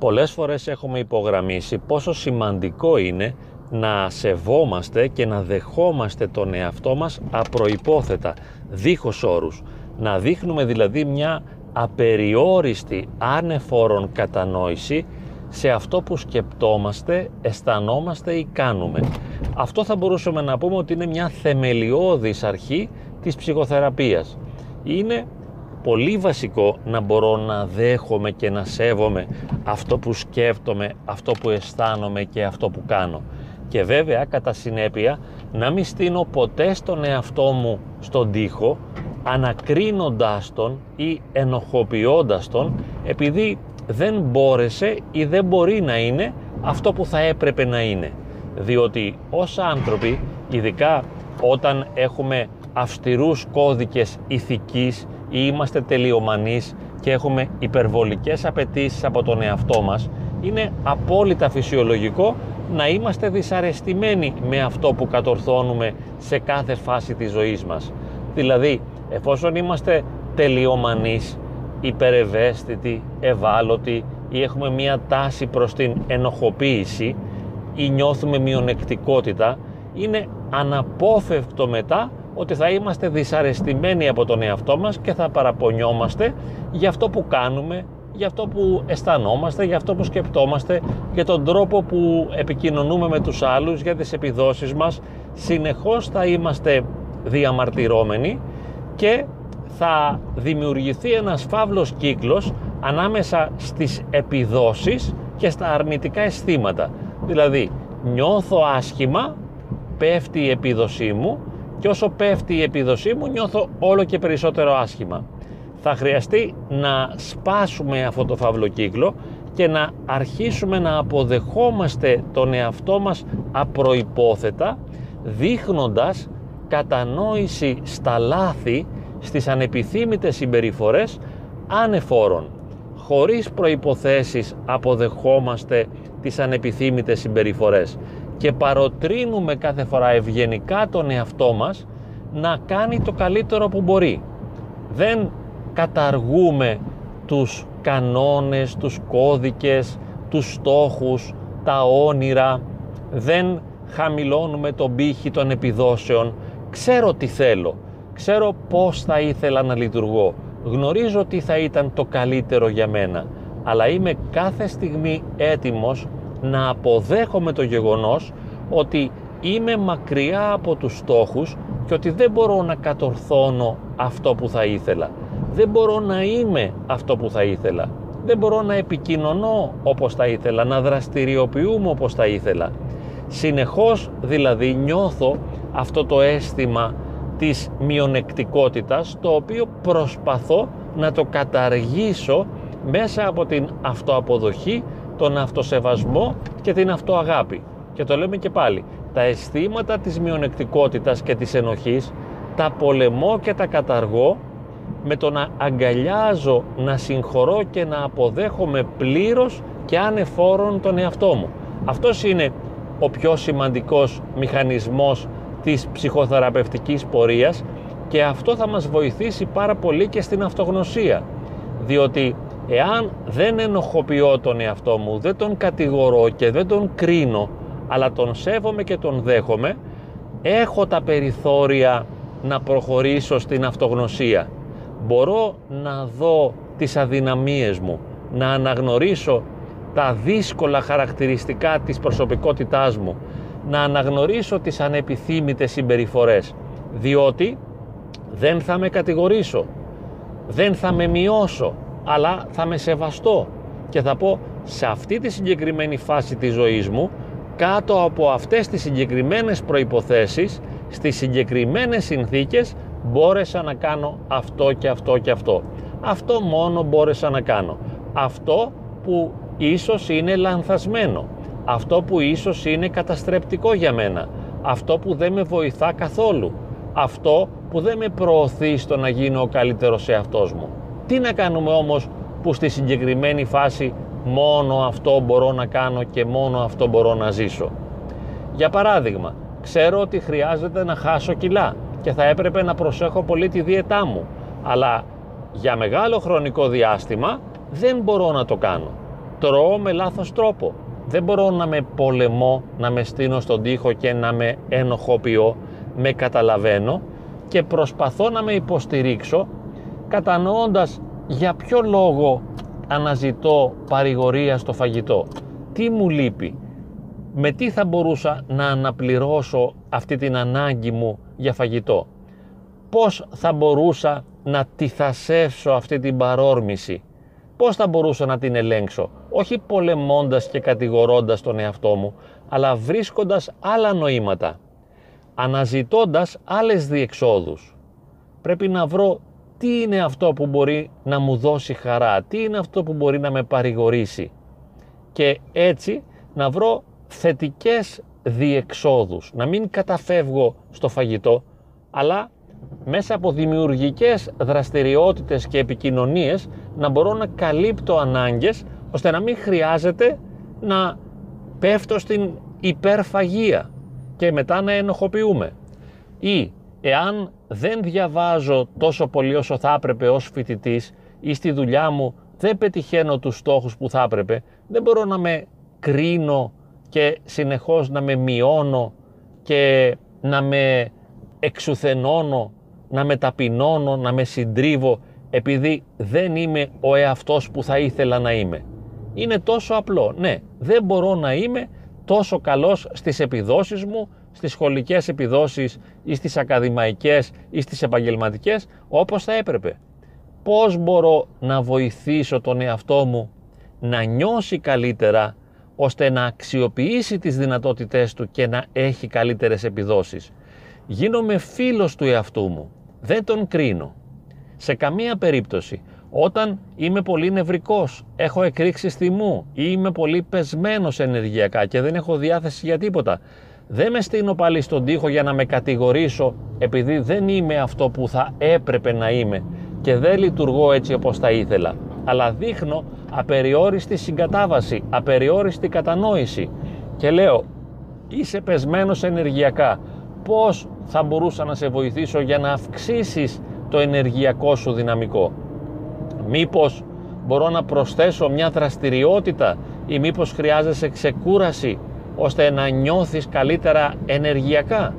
Πολλές φορές έχουμε υπογραμμίσει πόσο σημαντικό είναι να σεβόμαστε και να δεχόμαστε τον εαυτό μας απροϋπόθετα, δίχως όρους. Να δείχνουμε δηλαδή μια απεριόριστη άνεφορον κατανόηση σε αυτό που σκεπτόμαστε, αισθανόμαστε ή κάνουμε. Αυτό θα μπορούσαμε να πούμε ότι είναι μια θεμελιώδης αρχή της ψυχοθεραπείας. Είναι πολύ βασικό να μπορώ να δέχομαι και να σέβομαι αυτό που σκέφτομαι, αυτό που αισθάνομαι και αυτό που κάνω. Και βέβαια κατά συνέπεια να μην στείνω ποτέ στον εαυτό μου στον τοίχο ανακρίνοντάς τον ή ενοχοποιώντας τον επειδή δεν μπόρεσε ή δεν μπορεί να είναι αυτό που θα έπρεπε να είναι. Διότι ως άνθρωποι, ειδικά όταν έχουμε αυστηρούς κώδικες ηθικής ή είμαστε τελειομανείς και έχουμε υπερβολικές απαιτήσεις από τον εαυτό μας, είναι απόλυτα φυσιολογικό να είμαστε δυσαρεστημένοι με αυτό που κατορθώνουμε σε κάθε φάση της ζωής μας. Δηλαδή, εφόσον είμαστε τελειομανείς, υπερευαίσθητοι, ευάλωτοι ή έχουμε μία τάση προς την ενοχοποίηση ή νιώθουμε μειονεκτικότητα, είναι αναπόφευκτο μετά ότι θα είμαστε δυσαρεστημένοι από τον εαυτό μας και θα παραπονιόμαστε για αυτό που κάνουμε, για αυτό που αισθανόμαστε, για αυτό που σκεπτόμαστε, για τον τρόπο που επικοινωνούμε με τους άλλους, για τις επιδόσεις μας. Συνεχώς θα είμαστε διαμαρτυρώμενοι και θα δημιουργηθεί ένας φαύλος κύκλος ανάμεσα στις επιδόσεις και στα αρνητικά αισθήματα. Δηλαδή, νιώθω άσχημα, πέφτει η επίδοσή μου και όσο πέφτει η επίδοσή μου νιώθω όλο και περισσότερο άσχημα. Θα χρειαστεί να σπάσουμε αυτό το φαύλο κύκλο και να αρχίσουμε να αποδεχόμαστε τον εαυτό μας απροϋπόθετα δείχνοντας κατανόηση στα λάθη, στις ανεπιθύμητες συμπεριφορές ανεφόρων. Χωρίς προϋποθέσεις αποδεχόμαστε τις ανεπιθύμητες συμπεριφορές και παροτρύνουμε κάθε φορά ευγενικά τον εαυτό μας να κάνει το καλύτερο που μπορεί. Δεν καταργούμε τους κανόνες, τους κώδικες, τους στόχους, τα όνειρα, δεν χαμηλώνουμε τον πύχη των επιδόσεων. Ξέρω τι θέλω, ξέρω πώς θα ήθελα να λειτουργώ, γνωρίζω τι θα ήταν το καλύτερο για μένα, αλλά είμαι κάθε στιγμή έτοιμος να αποδέχομαι το γεγονός ότι είμαι μακριά από τους στόχους και ότι δεν μπορώ να κατορθώνω αυτό που θα ήθελα. Δεν μπορώ να είμαι αυτό που θα ήθελα. Δεν μπορώ να επικοινωνώ όπως θα ήθελα, να δραστηριοποιούμε όπως θα ήθελα. Συνεχώς δηλαδή νιώθω αυτό το αίσθημα της μειονεκτικότητας το οποίο προσπαθώ να το καταργήσω μέσα από την αυτοαποδοχή, τον αυτοσεβασμό και την αυτοαγάπη. Και το λέμε και πάλι, τα αισθήματα της μειονεκτικότητας και της ενοχής τα πολεμώ και τα καταργώ με το να αγκαλιάζω, να συγχωρώ και να αποδέχομαι πλήρως και ανεφόρον τον εαυτό μου. Αυτός είναι ο πιο σημαντικός μηχανισμός της ψυχοθεραπευτικής πορείας και αυτό θα μας βοηθήσει πάρα πολύ και στην αυτογνωσία. Διότι εάν δεν ενοχοποιώ τον εαυτό μου, δεν τον κατηγορώ και δεν τον κρίνω, αλλά τον σέβομαι και τον δέχομαι, έχω τα περιθώρια να προχωρήσω στην αυτογνωσία. Μπορώ να δω τις αδυναμίες μου, να αναγνωρίσω τα δύσκολα χαρακτηριστικά της προσωπικότητάς μου, να αναγνωρίσω τις ανεπιθύμητες συμπεριφορές, διότι δεν θα με κατηγορήσω, δεν θα με μειώσω, αλλά θα με σεβαστώ και θα πω σε αυτή τη συγκεκριμένη φάση της ζωής μου, κάτω από αυτές τις συγκεκριμένες προϋποθέσεις, στις συγκεκριμένες συνθήκες, μπόρεσα να κάνω αυτό και αυτό και αυτό. Αυτό μόνο μπόρεσα να κάνω. Αυτό που ίσως είναι λανθασμένο. Αυτό που ίσως είναι καταστρεπτικό για μένα. Αυτό που δεν με βοηθά καθόλου. Αυτό που δεν με προωθεί στο να γίνω ο καλύτερος εαυτός μου. Τι να κάνουμε όμως που στη συγκεκριμένη φάση μόνο αυτό μπορώ να κάνω και μόνο αυτό μπορώ να ζήσω; Για παράδειγμα, ξέρω ότι χρειάζεται να χάσω κιλά και θα έπρεπε να προσέχω πολύ τη δίαιτά μου, αλλά για μεγάλο χρονικό διάστημα δεν μπορώ να το κάνω τρώω με λάθος τρόπο. Δεν μπορώ να με πολεμώ, να με στείνω στον τοίχο και να με ενοχοποιώ, με καταλαβαίνω και προσπαθώ να με υποστηρίξω κατανοώντας για ποιο λόγο αναζητώ παρηγορία στο φαγητό. Τι μου λείπει, με τι θα μπορούσα να αναπληρώσω αυτή την ανάγκη μου για φαγητό; Πώς θα μπορούσα να τυθασεύσω αυτή την παρόρμηση; Πώς θα μπορούσα να την ελέγξω; Όχι πολεμώντας και κατηγορώντας τον εαυτό μου, αλλά βρίσκοντας άλλα νοήματα. Αναζητώντας άλλες διεξόδους. Πρέπει να βρω τι είναι αυτό που μπορεί να μου δώσει χαρά, τι είναι αυτό που μπορεί να με παρηγορήσει; Και έτσι να βρω θετικές διεξόδους, να μην καταφεύγω στο φαγητό, αλλά μέσα από δημιουργικές δραστηριότητες και επικοινωνίες να μπορώ να καλύπτω ανάγκες ώστε να μην χρειάζεται να πέφτω στην υπερφαγία και μετά να ενοχοποιούμε. Ή εάν δεν διαβάζω τόσο πολύ όσο θα έπρεπε ως φοιτητής ή στη δουλειά μου δεν πετυχαίνω τους στόχους που θα έπρεπε, δεν μπορώ να με κρίνω και συνεχώς να με μειώνω και να με εξουθενώνω, να με ταπεινώνω, να με συντρίβω επειδή δεν είμαι ο εαυτός που θα ήθελα να είμαι. Είναι τόσο απλό. Ναι, δεν μπορώ να είμαι τόσο καλός στις επιδόσεις μου, στις σχολικές επιδόσεις ή στις ακαδημαϊκές ή στις επαγγελματικές όπως θα έπρεπε. Πώς μπορώ να βοηθήσω τον εαυτό μου να νιώσει καλύτερα ώστε να αξιοποιήσει τις δυνατότητές του και να έχει καλύτερες επιδόσεις. Γίνομαι φίλος του εαυτού μου. Δεν τον κρίνω. Σε καμία περίπτωση όταν είμαι πολύ νευρικός, έχω εκρήξεις θυμού ή είμαι πολύ πεσμένος ενεργειακά και δεν έχω διάθεση για τίποτα, δεν με στείνω πάλι στον τοίχο για να με κατηγορήσω επειδή δεν είμαι αυτό που θα έπρεπε να είμαι και δεν λειτουργώ έτσι όπως θα ήθελα. Αλλά δείχνω απεριόριστη συγκατάβαση, απεριόριστη κατανόηση. Και λέω είσαι πεσμένος ενεργειακά. Πώς θα μπορούσα να σε βοηθήσω για να αυξήσεις το ενεργειακό σου δυναμικό; Μήπως μπορώ να προσθέσω μια δραστηριότητα ή μήπως χρειάζεσαι ξεκούραση ώστε να νιώθεις καλύτερα ενεργειακά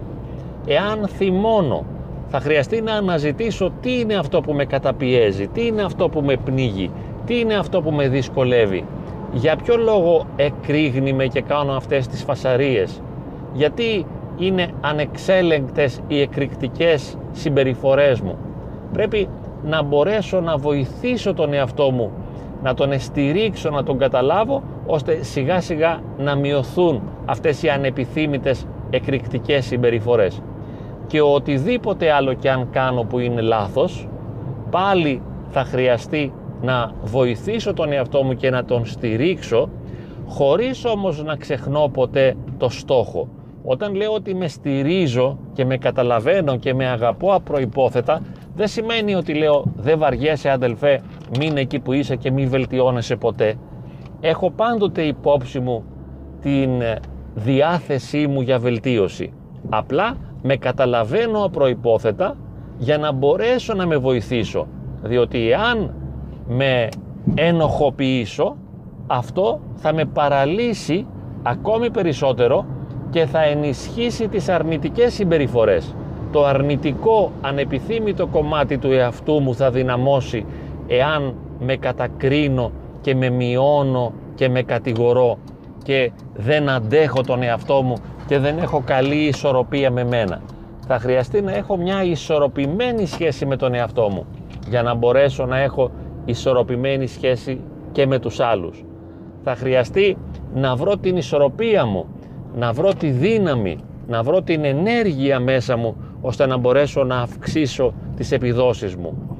εάν θυμώνω θα χρειαστεί να αναζητήσω τι είναι αυτό που με καταπιέζει, τι είναι αυτό που με πνίγει, τι είναι αυτό που με δυσκολεύει. Για ποιο λόγο εκρήγνει και κάνω αυτές τις φασαρίες; Γιατί είναι ανεξέλεγκτες οι εκρηκτικές συμπεριφορές μου. Πρέπει να μπορέσω να βοηθήσω τον εαυτό μου, να τον εστηρίξω, να τον καταλάβω, ώστε σιγά σιγά να μειωθούν αυτές οι ανεπιθύμητες εκρηκτικές συμπεριφορές και οτιδήποτε άλλο και αν κάνω που είναι λάθος πάλι θα χρειαστεί να βοηθήσω τον εαυτό μου και να τον στηρίξω χωρίς όμως να ξεχνώ ποτέ το στόχο. Όταν λέω ότι με στηρίζω και με καταλαβαίνω και με αγαπώ απροϋπόθετα δεν σημαίνει ότι λέω δεν βαριέσαι αδελφέ μείνε εκεί που είσαι και μη βελτιώνεσαι ποτέ. Έχω πάντοτε υπόψη μου την διάθεσή μου για βελτίωση. Απλά με καταλαβαίνω απροϋπόθετα για να μπορέσω να με βοηθήσω. Διότι εάν με ενοχοποιήσω, αυτό θα με παραλύσει ακόμη περισσότερο και θα ενισχύσει τις αρνητικές συμπεριφορές. Το αρνητικό ανεπιθύμητο κομμάτι του εαυτού μου θα δυναμώσει εάν με κατακρίνω και με μειώνω και με κατηγορώ και δεν αντέχω τον εαυτό μου και δεν έχω καλή ισορροπία με μένα. Θα χρειαστεί να έχω μια ισορροπημένη σχέση με τον εαυτό μου για να μπορέσω να έχω ισορροπημένη σχέση και με τους άλλους. Θα χρειαστεί να βρω την ισορροπία μου, να βρω τη δύναμη, να βρω την ενέργεια μέσα μου ώστε να μπορέσω να αυξήσω τις επιδόσεις μου.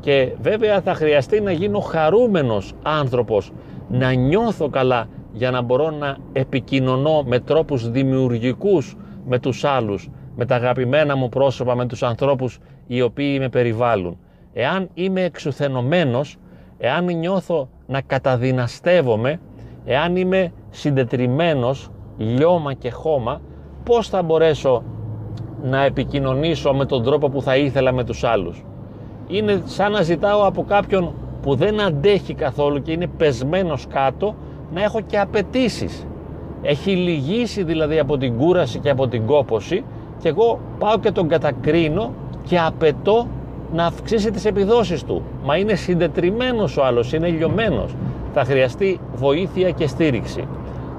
Και βέβαια θα χρειαστεί να γίνω χαρούμενος άνθρωπος, να νιώθω καλά για να μπορώ να επικοινωνώ με τρόπους δημιουργικούς με τους άλλους, με τα αγαπημένα μου πρόσωπα, με τους ανθρώπους οι οποίοι με περιβάλλουν. Εάν είμαι εξουθενωμένος, εάν νιώθω να καταδυναστεύομαι, εάν είμαι συντετριμένος, λιώμα και χώμα, πώς θα μπορέσω να επικοινωνήσω με τον τρόπο που θα ήθελα με τους άλλους; Είναι σαν να ζητάω από κάποιον που δεν αντέχει καθόλου και είναι πεσμένος κάτω να έχω και απαιτήσεις. Έχει λυγίσει δηλαδή από την κούραση και από την κόποση και εγώ πάω και τον κατακρίνω και απαιτώ να αυξήσει τις επιδόσεις του. Μα είναι συντετριμένος ο άλλος, είναι λιωμένος. Θα χρειαστεί βοήθεια και στήριξη.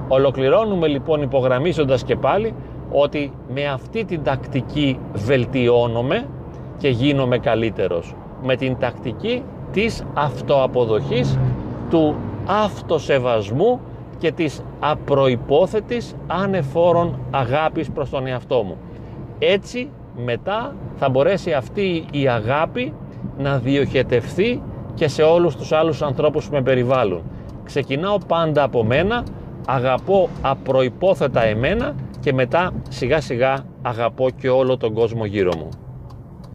Ολοκληρώνουμε λοιπόν υπογραμμίζοντας και πάλι ότι με αυτή την τακτική βελτιώνομαι και γίνομαι καλύτερος. Με την τακτική της αυτοαποδοχής, του αυτοσεβασμού και της απροϋπόθετης ανεφόρων αγάπης προς τον εαυτό μου. Έτσι μετά θα μπορέσει αυτή η αγάπη να διοχετευθεί και σε όλους τους άλλους ανθρώπους που με περιβάλλουν. Ξεκινάω πάντα από μένα, αγαπώ απροϋπόθετα εμένα και μετά σιγά σιγά αγαπώ και όλο τον κόσμο γύρω μου.